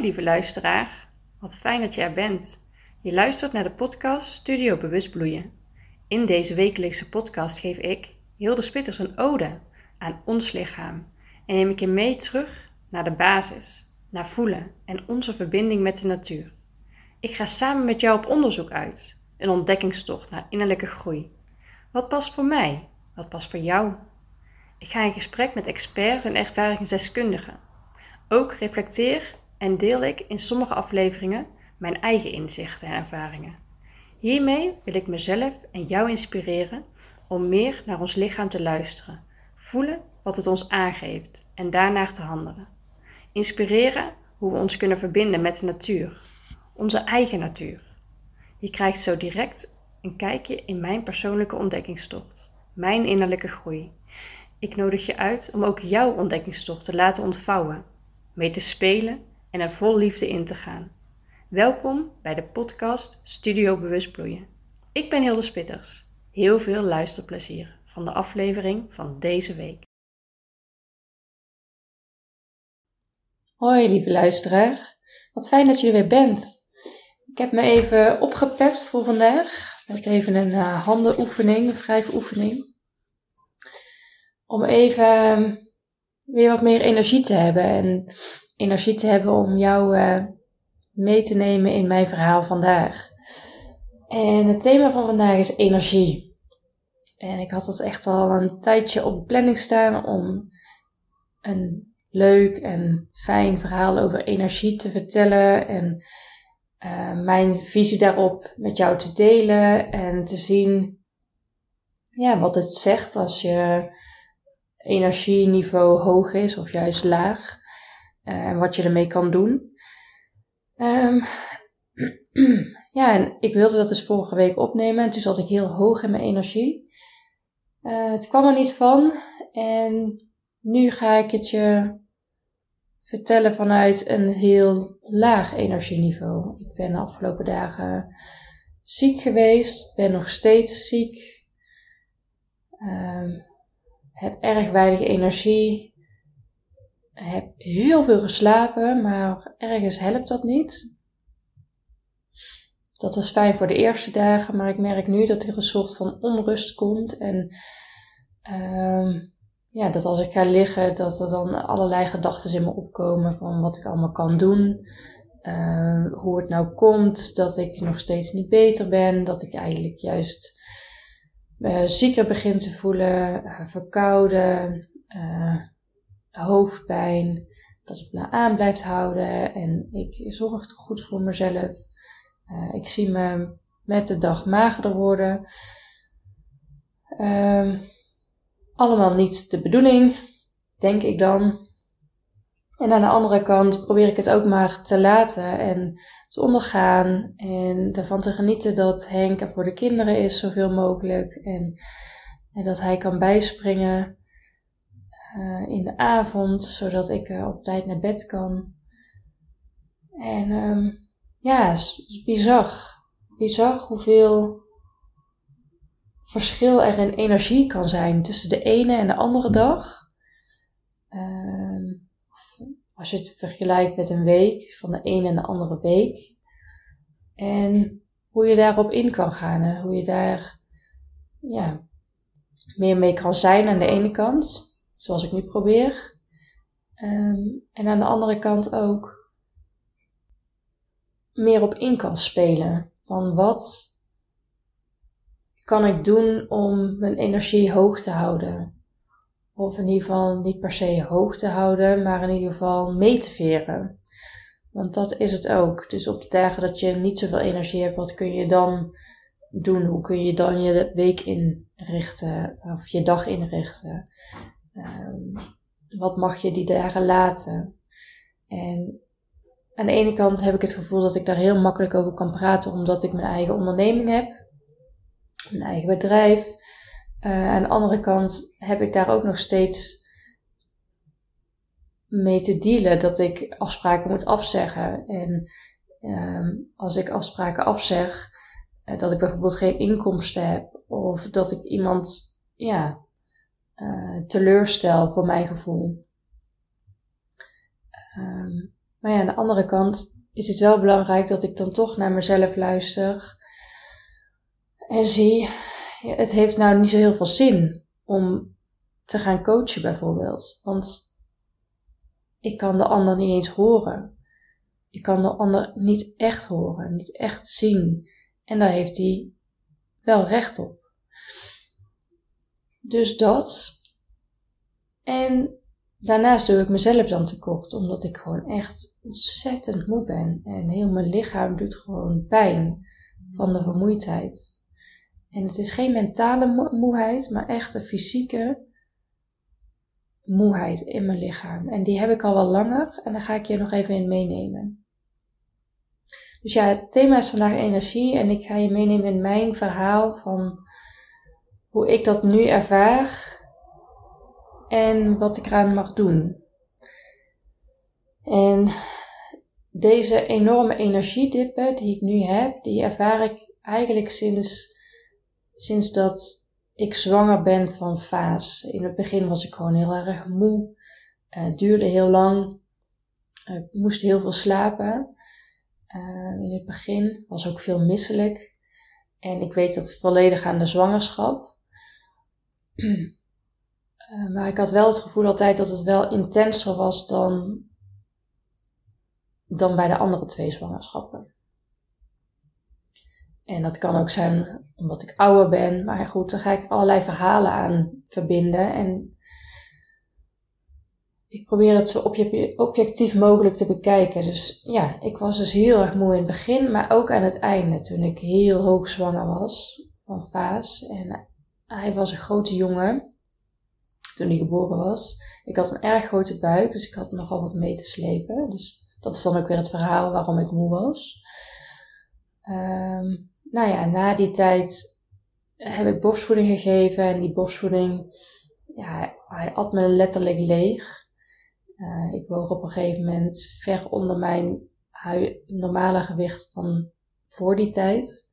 Lieve luisteraar, wat fijn dat je er bent. Je luistert naar de podcast Studio Bewust Bloeien. In deze wekelijkse podcast geef ik, Hilde Spitters, een ode aan ons lichaam en neem ik je mee terug naar de basis, naar voelen en onze verbinding met de natuur. Ik ga samen met jou op onderzoek uit, een ontdekkingstocht naar innerlijke groei. Wat past voor mij? Wat past voor jou? Ik ga in gesprek met experts en ervaringsdeskundigen. Ook reflecteer en deel ik in sommige afleveringen mijn eigen inzichten en ervaringen. Hiermee wil ik mezelf en jou inspireren om meer naar ons lichaam te luisteren, voelen wat het ons aangeeft en daarnaar te handelen. Inspireren hoe we ons kunnen verbinden met de natuur, onze eigen natuur. Je krijgt zo direct een kijkje in mijn persoonlijke ontdekkingstocht, mijn innerlijke groei. Ik nodig je uit om ook jouw ontdekkingstocht te laten ontvouwen, mee te spelen en er vol liefde in te gaan. Welkom bij de podcast Studio Bewust Bloeien. Ik ben Hilde Spitters. Heel veel luisterplezier van de aflevering van deze week. Hoi lieve luisteraar, wat fijn dat je er weer bent. Ik heb me even opgepept voor vandaag met even een uh, handenoefening, een wrijfoefening. Om even ehm, weer wat meer energie te hebben en energie te hebben om jou uh, mee te nemen in mijn verhaal vandaag. En het thema van vandaag is energie. En ik had dat echt al een tijdje op planning staan om een leuk en fijn verhaal over energie te vertellen en uh, mijn visie daarop met jou te delen en te zien ja, wat het zegt als je energieniveau hoog is of juist laag. Eh, en wat je ermee kan doen. Um, ja, en ik wilde dat dus vorige week opnemen en toen zat ik heel hoog in mijn energie. Uh, het kwam er niet van en nu ga ik het je vertellen vanuit een heel laag energieniveau. Ik ben de afgelopen dagen ziek geweest, ben nog steeds ziek, um, heb erg weinig energie, heb heel veel geslapen, maar ergens helpt dat niet. Dat was fijn voor de eerste dagen, maar ik merk nu dat er een soort van onrust komt. En uh, ja, dat als ik ga liggen, dat er dan allerlei gedachten in me opkomen van wat ik allemaal kan doen. Uh, hoe het nou komt dat ik nog steeds niet beter ben. Dat ik eigenlijk juist uh, zieker begin te voelen, uh, verkouden hoofdpijn, dat het me aan blijft houden en ik zorg goed voor mezelf. Uh, ik zie me met de dag magerder worden. Um, allemaal niet de bedoeling, denk ik dan. En aan de andere kant probeer ik het ook maar te laten en te ondergaan en ervan te genieten dat Henk er voor de kinderen is zoveel mogelijk en, en dat hij kan bijspringen uh, in de avond, zodat ik uh, op tijd naar bed kan. En um, ja, het is bizar. Bizar hoeveel verschil er in energie kan zijn tussen de ene en de andere dag. Um, als je het vergelijkt met een week, van de ene en de andere week. En hoe je daarop in kan gaan hoe je daar ja, meer mee kan zijn aan de ene kant zoals ik nu probeer. Um, en aan de andere kant ook meer op in kan spelen. Van wat kan ik doen om mijn energie hoog te houden? Of in ieder geval niet per se hoog te houden, maar in ieder geval mee te veren. Want dat is het ook. Dus op de dagen dat je niet zoveel energie hebt, wat kun je dan doen? Hoe kun je dan je week inrichten of je dag inrichten? Um, wat mag je die dagen laten? En aan de ene kant heb ik het gevoel dat ik daar heel makkelijk over kan praten, omdat ik mijn eigen onderneming heb, mijn eigen bedrijf. Uh, aan de andere kant heb ik daar ook nog steeds mee te dealen dat ik afspraken moet afzeggen. En um, als ik afspraken afzeg, uh, dat ik bijvoorbeeld geen inkomsten heb, of dat ik iemand ja, uh, teleurstel voor mijn gevoel. Um, Maar ja, aan de andere kant is het wel belangrijk dat ik dan toch naar mezelf luister en zie, ja, het heeft nou niet zo heel veel zin om te gaan coachen bijvoorbeeld. Want ik kan de ander niet eens horen. Ik kan de ander niet echt horen, niet echt zien. En daar heeft hij wel recht op. Dus dat. En daarnaast doe ik mezelf dan tekort, omdat ik gewoon echt ontzettend moe ben. En heel mijn lichaam doet gewoon pijn van de vermoeidheid. En het is geen mentale moeheid, maar echt een fysieke moeheid in mijn lichaam. En die heb ik al wel langer en daar ga ik je nog even in meenemen. Dus ja, het thema is vandaag energie en ik ga je meenemen in mijn verhaal van hoe ik dat nu ervaar en wat ik eraan mag doen. En deze enorme energiedippen die ik nu heb, die ervaar ik eigenlijk sinds, sinds dat ik zwanger ben van Faas. In het begin was ik gewoon heel erg moe. Het duurde heel lang. Ik moest heel veel slapen. Uh, in het begin was ook veel misselijk. En ik weet dat volledig aan de zwangerschap. Uh, maar ik had wel het gevoel altijd dat het wel intenser was dan, dan bij de andere twee zwangerschappen. En dat kan ook zijn omdat ik ouder ben. Maar goed, dan ga ik allerlei verhalen aan verbinden. En ik probeer het zo objectief mogelijk te bekijken. Dus ja, ik was dus heel erg moe in het begin, maar ook aan het einde, toen ik heel hoog zwanger was van Vaas. En hij was een grote jongen toen hij geboren was. Ik had een erg grote buik, dus ik had nogal wat mee te slepen. Dus dat is dan ook weer het verhaal waarom ik moe was. Um, nou ja, na die tijd heb ik borstvoeding gegeven. En die borstvoeding, ja, hij at me letterlijk leeg. Uh, ik woog op een gegeven moment ver onder mijn normale gewicht van voor die tijd.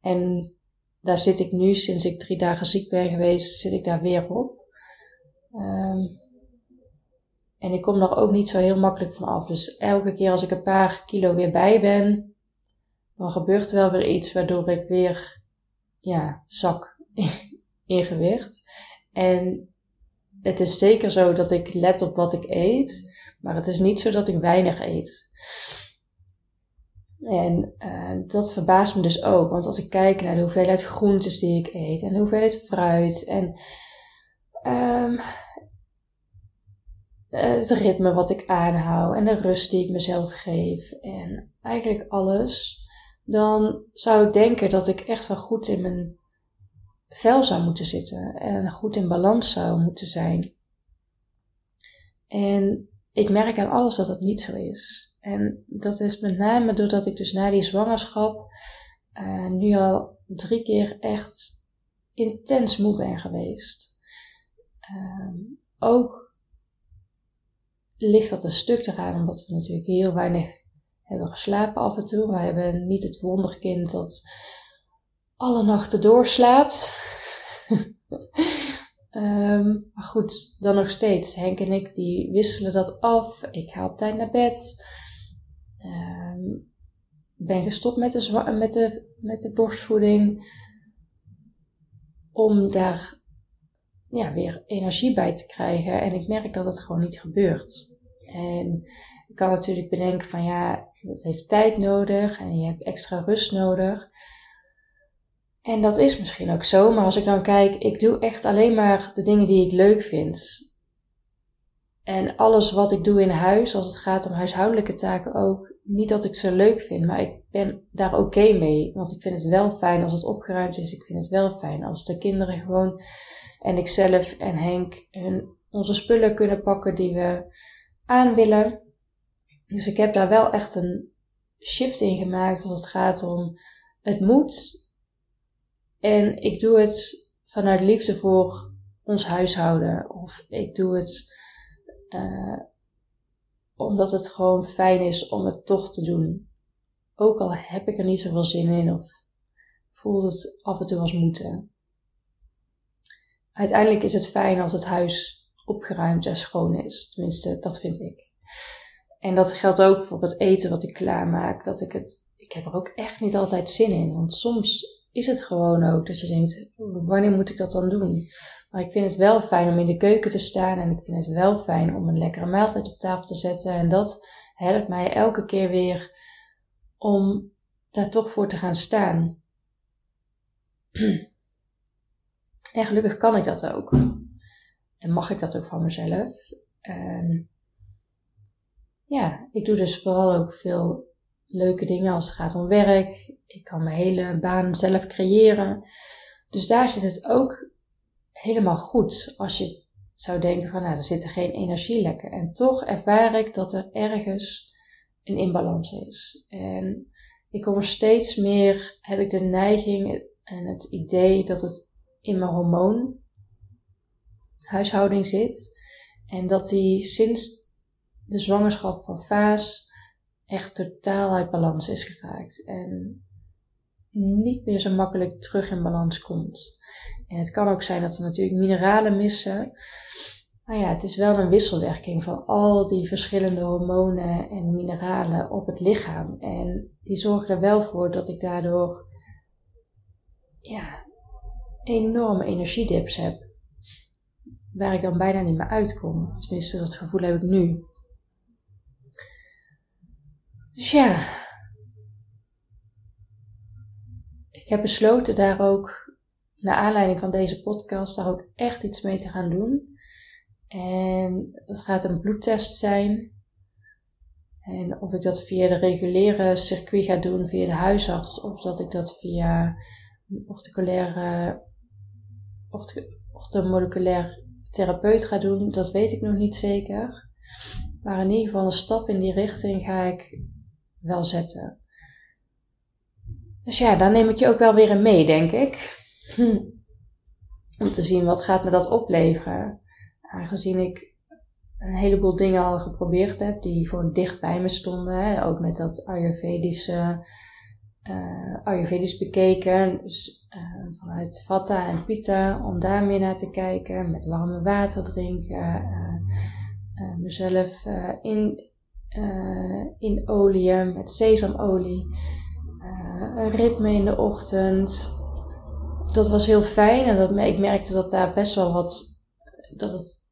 En daar zit ik nu, sinds ik drie dagen ziek ben geweest, zit ik daar weer op. Um, en ik kom er ook niet zo heel makkelijk van af. Dus elke keer als ik een paar kilo weer bij ben, dan gebeurt er wel weer iets waardoor ik weer, ja, zak in gewicht. En het is zeker zo dat ik let op wat ik eet, maar het is niet zo dat ik weinig eet. En uh, dat verbaast me dus ook, want als ik kijk naar de hoeveelheid groentes die ik eet en de hoeveelheid fruit en um, het ritme wat ik aanhoud en de rust die ik mezelf geef en eigenlijk alles, dan zou ik denken dat ik echt wel goed in mijn vel zou moeten zitten en goed in balans zou moeten zijn. En ik merk aan alles dat het niet zo is. En dat is met name doordat ik dus na die zwangerschap uh, nu al drie keer echt intens moe ben geweest. Uh, ook ligt dat een stuk eraan omdat we natuurlijk heel weinig hebben geslapen af en toe. We hebben niet het wonderkind dat alle nachten doorslaapt. um, maar goed, dan nog steeds. Henk en ik die wisselen dat af. Ik ga op tijd naar bed. Um, ben gestopt met de, met, de, met de borstvoeding. Om daar ja, weer energie bij te krijgen. En ik merk dat het gewoon niet gebeurt. En ik kan natuurlijk bedenken van ja, dat heeft tijd nodig en je hebt extra rust nodig. En dat is misschien ook zo, maar als ik dan kijk, ik doe echt alleen maar de dingen die ik leuk vind. En alles wat ik doe in huis, als het gaat om huishoudelijke taken ook, niet dat ik ze leuk vind, maar ik ben daar oké mee. Want ik vind het wel fijn als het opgeruimd is. Ik vind het wel fijn als de kinderen gewoon en ikzelf en Henk hun, onze spullen kunnen pakken die we aan willen. Dus ik heb daar wel echt een shift in gemaakt als het gaat om het moet. En ik doe het vanuit liefde voor ons huishouden. Of ik doe het uh, omdat het gewoon fijn is om het toch te doen. Ook al heb ik er niet zoveel zin in of voelt het af en toe als moeten. Uiteindelijk is het fijn als het huis opgeruimd en schoon is. Tenminste, dat vind ik. En dat geldt ook voor het eten wat ik klaarmaak. Dat ik het, ik heb er ook echt niet altijd zin in. Want soms is het gewoon ook dat je denkt, wanneer moet ik dat dan doen? Maar ik vind het wel fijn om in de keuken te staan en ik vind het wel fijn om een lekkere maaltijd op tafel te zetten. En dat helpt mij elke keer weer om daar toch voor te gaan staan. En gelukkig kan ik dat ook. En mag ik dat ook van mezelf. Ja, ik doe dus vooral ook veel leuke dingen als het gaat om werk. Ik kan mijn hele baan zelf creëren. Dus daar zit het ook helemaal goed. Als je zou denken van nou, er zitten geen energielekken. En toch ervaar ik dat er ergens een inbalans is. En ik kom er steeds meer, heb ik de neiging en het idee dat het in mijn hormoonhuishouding zit. En dat die sinds de zwangerschap van Vaas echt totaal uit balans is geraakt. En niet meer zo makkelijk terug in balans komt. En het kan ook zijn dat er natuurlijk mineralen missen. Maar ja, het is wel een wisselwerking van al die verschillende hormonen en mineralen op het lichaam. En die zorgen er wel voor dat ik daardoor ja, enorme energiedips heb. Waar ik dan bijna niet meer uitkom. Tenminste, dat gevoel heb ik nu. Dus ja, ik heb besloten daar ook, naar aanleiding van deze podcast, daar ook echt iets mee te gaan doen. En dat gaat een bloedtest zijn. En of ik dat via de reguliere circuit ga doen, via de huisarts, of dat ik dat via een orticulaire, ortomoleculair therapeut ga doen, dat weet ik nog niet zeker. Maar in ieder geval een stap in die richting ga ik wel zetten. Dus ja, daar neem ik je ook wel weer in mee, denk ik. Om te zien wat gaat me dat opleveren. Aangezien ik een heleboel dingen al geprobeerd heb die gewoon dicht bij me stonden. Ook met dat Ayurvedische, uh, Ayurvedisch bekeken. Dus uh, vanuit Vata en Pitta, om daar meer naar te kijken. Met warme water drinken. Uh, mezelf in uh, in olie, met sesamolie. Uh, een ritme in de ochtend. Dat was heel fijn en dat, ik merkte dat daar best wel wat, dat het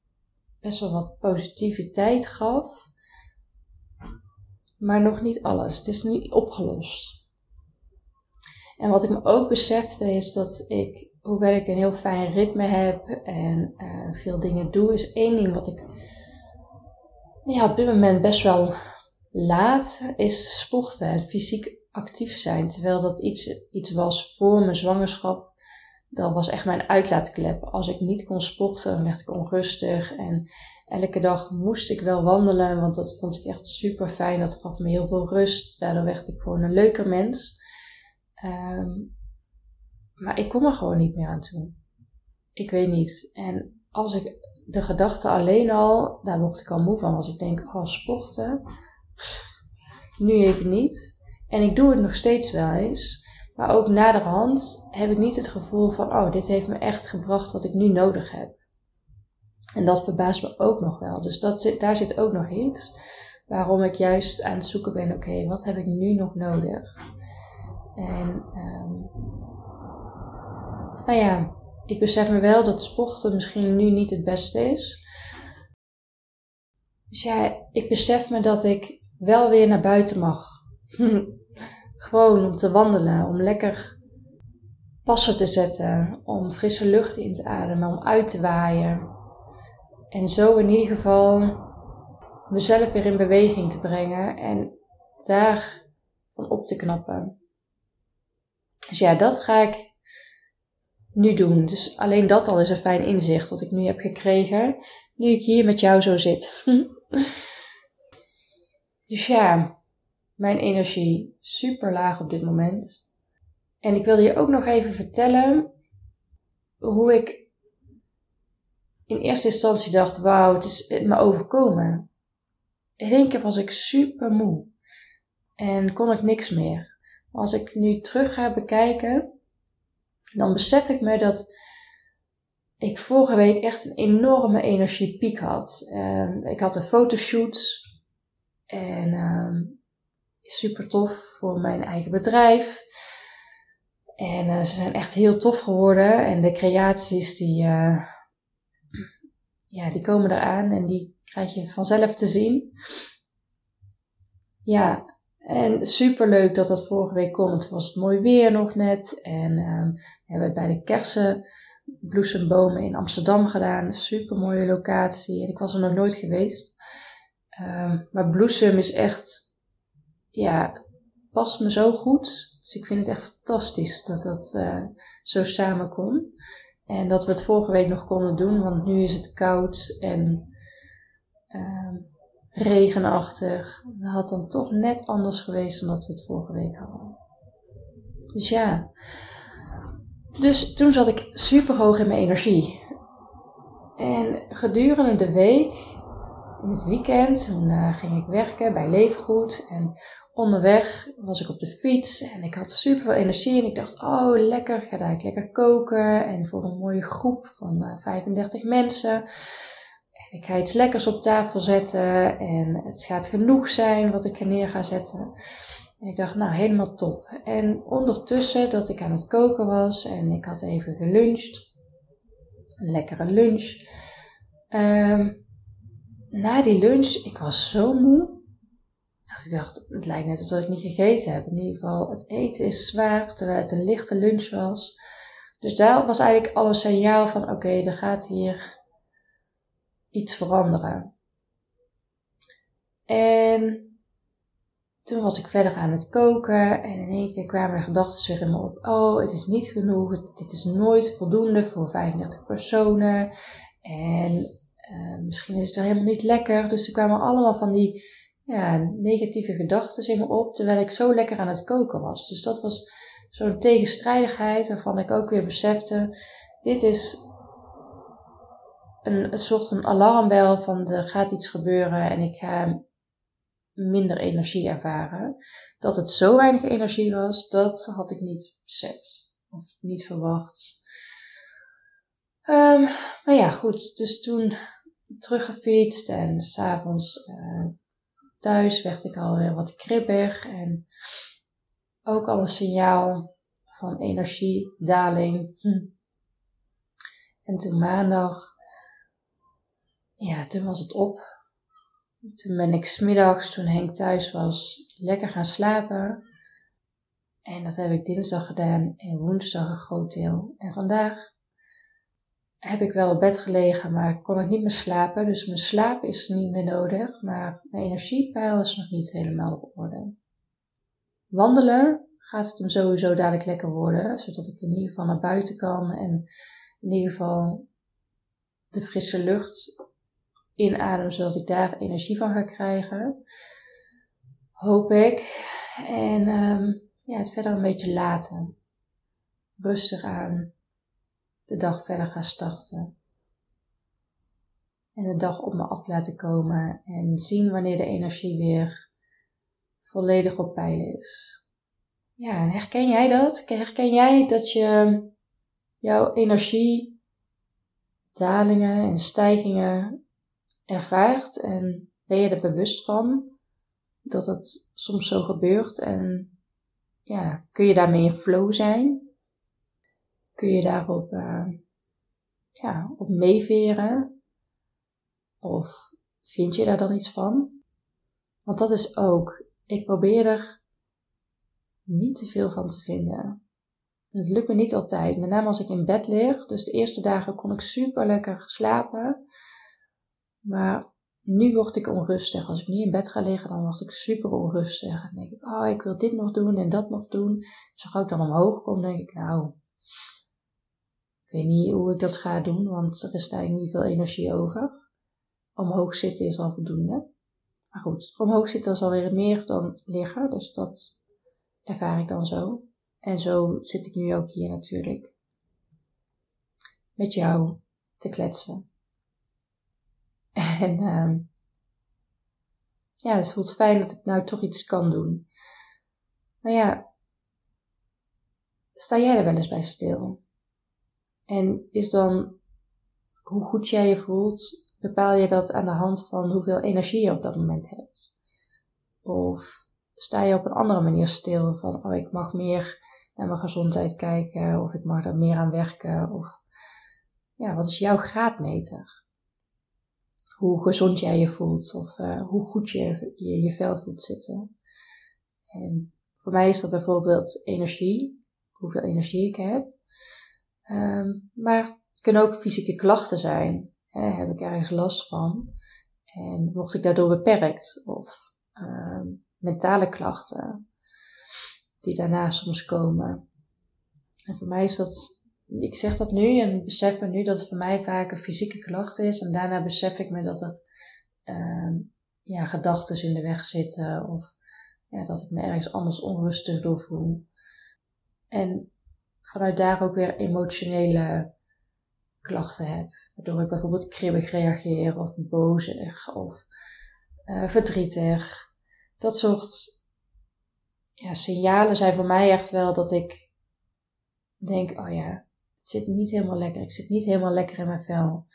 best wel wat positiviteit gaf. Maar nog niet alles. Het is nu opgelost. En wat ik me ook besefte is dat ik, hoewel ik een heel fijn ritme heb en uh, veel dingen doe, is één ding wat ik ja, op dit moment best wel laat is sporten, het fysiek actief zijn. Terwijl dat iets, iets was voor mijn zwangerschap. Dat was echt mijn uitlaatklep. Als ik niet kon sporten, dan werd ik onrustig. En elke dag moest ik wel wandelen, want dat vond ik echt super fijn. Dat gaf me heel veel rust. Daardoor werd ik gewoon een leuker mens. Um, maar ik kom er gewoon niet meer aan toe. Ik weet niet. En als ik de gedachte alleen al, daar word ik al moe van. Als ik denk, oh sporten, nu even niet. En ik doe het nog steeds wel eens. Maar ook naderhand heb ik niet het gevoel van, oh, dit heeft me echt gebracht wat ik nu nodig heb. En dat verbaast me ook nog wel. Dus dat zit, daar zit ook nog iets. Waarom ik juist aan het zoeken ben, oké, wat heb ik nu nog nodig? En, um, nou ja, ik besef me wel dat sporten misschien nu niet het beste is. Dus ja, ik besef me dat ik wel weer naar buiten mag. Gewoon om te wandelen, om lekker passen te zetten, om frisse lucht in te ademen, om uit te waaien. En zo in ieder geval mezelf weer in beweging te brengen en daar van op te knappen. Dus ja, dat ga ik nu doen. Dus alleen dat al is een fijn inzicht wat ik nu heb gekregen, nu ik hier met jou zo zit. dus ja, mijn energie super laag op dit moment. En ik wilde je ook nog even vertellen hoe ik in eerste instantie dacht: wauw, het is me overkomen. In één keer was ik super moe en kon ik niks meer. Maar als ik nu terug ga bekijken, dan besef ik me dat ik vorige week echt een enorme energiepiek had. Uh, ik had een fotoshoot En um, super tof voor mijn eigen bedrijf. En uh, ze zijn echt heel tof geworden. En de creaties die, uh, ja, die komen eraan en die krijg je vanzelf te zien. Ja, en super leuk dat dat vorige week komt. Het was mooi weer nog net. En um, we hebben het bij de kersenbloesembomen in Amsterdam gedaan. Super mooie locatie. En ik was er nog nooit geweest. Um, maar bloesem is echt, ja, past me zo goed. Dus ik vind het echt fantastisch dat dat uh, zo samenkomt. En dat we het vorige week nog konden doen, want nu is het koud en uh, regenachtig. Dat had dan toch net anders geweest dan dat we het vorige week hadden. Dus ja. Dus toen zat ik super hoog in mijn energie. En gedurende de week, in het weekend, toen ging ik werken bij Leefgoed. En onderweg was ik op de fiets en ik had super veel energie. En ik dacht, oh lekker, ga daar lekker koken. En voor een mooie groep van uh, 35 mensen. Ik ga iets lekkers op tafel zetten en het gaat genoeg zijn wat ik er neer ga zetten. En ik dacht, nou, helemaal top. En ondertussen dat ik aan het koken was en ik had even geluncht, een lekkere lunch. Um, na die lunch, ik was zo moe, dat ik dacht, het lijkt net alsof ik niet gegeten heb. In ieder geval, het eten is zwaar, terwijl het een lichte lunch was. Dus daar was eigenlijk al een signaal van, oké, okay, er gaat hier iets veranderen. En toen was ik verder aan het koken en in één keer kwamen de gedachten weer in me op. Oh, het is niet genoeg. Dit is nooit voldoende voor 35 personen. En uh, misschien is het wel helemaal niet lekker. Dus er kwamen allemaal van die ja, negatieve gedachten in me op. Terwijl ik zo lekker aan het koken was. Dus dat was zo'n tegenstrijdigheid waarvan ik ook weer besefte. Dit is een, soort van alarmbel van er gaat iets gebeuren en ik ga minder energie ervaren. Dat het zo weinig energie was, dat had ik niet beseft of niet verwacht. Um, maar ja, goed. Dus toen teruggefietst en s'avonds uh, thuis werd ik alweer wat kribbig en ook al een signaal van energiedaling. Hm. En toen maandag ja, toen was het op. Toen ben ik smiddags, toen Henk thuis was, lekker gaan slapen. En dat heb ik dinsdag gedaan en woensdag een groot deel. En vandaag heb ik wel op bed gelegen, maar kon ik niet meer slapen. Dus mijn slaap is niet meer nodig, maar mijn energiepeil is nog niet helemaal op orde. Wandelen gaat het hem sowieso dadelijk lekker worden, zodat ik in ieder geval naar buiten kan en in ieder geval de frisse lucht inademen, zodat ik daar energie van ga krijgen. Hoop ik. En um, ja, het verder een beetje laten. Rustig aan de dag verder gaan starten. En de dag op me af laten komen en zien wanneer de energie weer volledig op peil is. Ja, en herken jij dat? Herken jij dat je jouw energie, dalingen en stijgingen ervaart en ben je er bewust van dat het soms zo gebeurt en ja, kun je daarmee in flow zijn? Kun je daarop uh, ja, op meeveren? Of vind je daar dan iets van? Want dat is ook, ik probeer er niet te veel van te vinden. Het lukt me niet altijd, met name als ik in bed lig. Dus de eerste dagen kon ik super lekker slapen. Maar nu word ik onrustig. Als ik nu in bed ga liggen, dan word ik super onrustig. En denk ik, oh, ik wil dit nog doen en dat nog doen. Dus als ik dan omhoog kom, denk ik, nou, ik weet niet hoe ik dat ga doen, want er is eigenlijk niet veel energie over. Omhoog zitten is al voldoende. Maar goed, omhoog zitten is alweer meer dan liggen, dus dat ervaar ik dan zo. En zo zit ik nu ook hier natuurlijk. Met jou te kletsen. En um, ja, het voelt fijn dat ik nou toch iets kan doen. Maar ja, sta jij er wel eens bij stil? En is dan hoe goed jij je voelt, bepaal je dat aan de hand van hoeveel energie je op dat moment hebt? Of sta je op een andere manier stil van, oh, ik mag meer naar mijn gezondheid kijken, of ik mag er meer aan werken, of ja, wat is jouw graadmeter? Hoe gezond jij je voelt, of uh, hoe goed je, je je vel voelt zitten. En voor mij is dat bijvoorbeeld energie, hoeveel energie ik heb. Um, maar het kunnen ook fysieke klachten zijn. Hè, heb ik ergens last van? En word ik daardoor beperkt? Of um, mentale klachten die daarna soms komen. En voor mij is dat, ik zeg dat nu en besef me nu dat het voor mij vaak een fysieke klacht is. En daarna besef ik me dat er um, ja, gedachten in de weg zitten of ja, dat ik me ergens anders onrustig door voel. En vanuit daar ook weer emotionele klachten heb. Waardoor ik bijvoorbeeld kribbig reageer of bozig of uh, verdrietig. Dat soort ja, signalen zijn voor mij echt wel dat ik denk, oh ja, zit niet helemaal lekker. Ik zit niet helemaal lekker in mijn vel.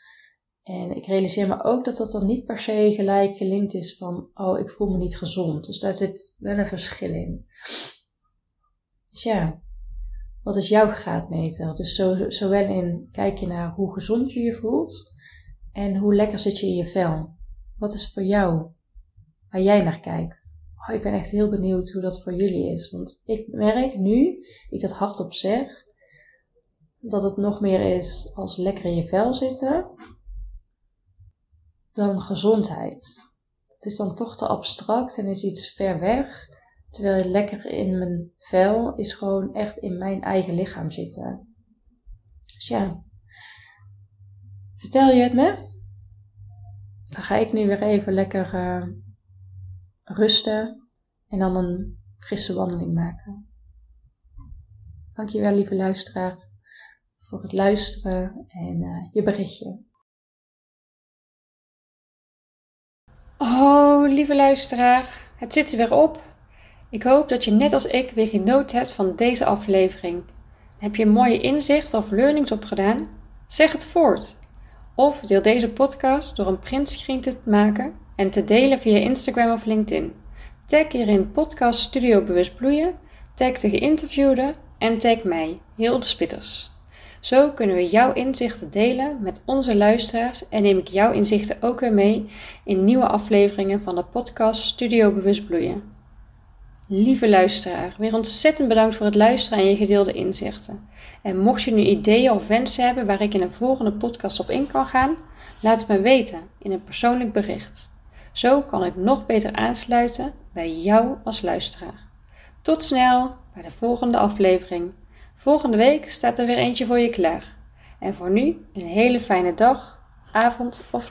En ik realiseer me ook dat dat dan niet per se gelijk gelinkt is van, oh, ik voel me niet gezond. Dus daar zit wel een verschil in. Dus ja, wat is jouw graadmeter? Dus zo, zowel in kijk je naar hoe gezond je je voelt en hoe lekker zit je in je vel. Wat is voor jou waar jij naar kijkt? Oh, ik ben echt heel benieuwd hoe dat voor jullie is. Want ik merk nu, ik dat hardop zeg, dat het nog meer is als lekker in je vel zitten dan gezondheid. Het is dan toch te abstract en is iets ver weg. Terwijl lekker in mijn vel is gewoon echt in mijn eigen lichaam zitten. Dus ja, vertel je het me? Dan ga ik nu weer even lekker uh, rusten en dan een frisse wandeling maken. Dankjewel lieve luisteraar voor het luisteren en uh, je berichtje. Oh, lieve luisteraar, het zit er weer op. Ik hoop dat je net als ik weer genoten hebt van deze aflevering. Heb je een mooie inzicht of learnings opgedaan? Zeg het voort. Of deel deze podcast door een printscreen te maken en te delen via Instagram of LinkedIn. Tag hierin podcast Studio Bewust Bloeien, tag de geïnterviewde en tag mij, Hilde Spitters. Zo kunnen we jouw inzichten delen met onze luisteraars en neem ik jouw inzichten ook weer mee in nieuwe afleveringen van de podcast Studio Bewust Bloeien. Lieve luisteraar, weer ontzettend bedankt voor het luisteren en je gedeelde inzichten. En mocht je nu ideeën of wensen hebben waar ik in een volgende podcast op in kan gaan, laat het me weten in een persoonlijk bericht. Zo kan ik nog beter aansluiten bij jou als luisteraar. Tot snel bij de volgende aflevering. Volgende week staat er weer eentje voor je klaar. En voor nu een hele fijne dag, avond of.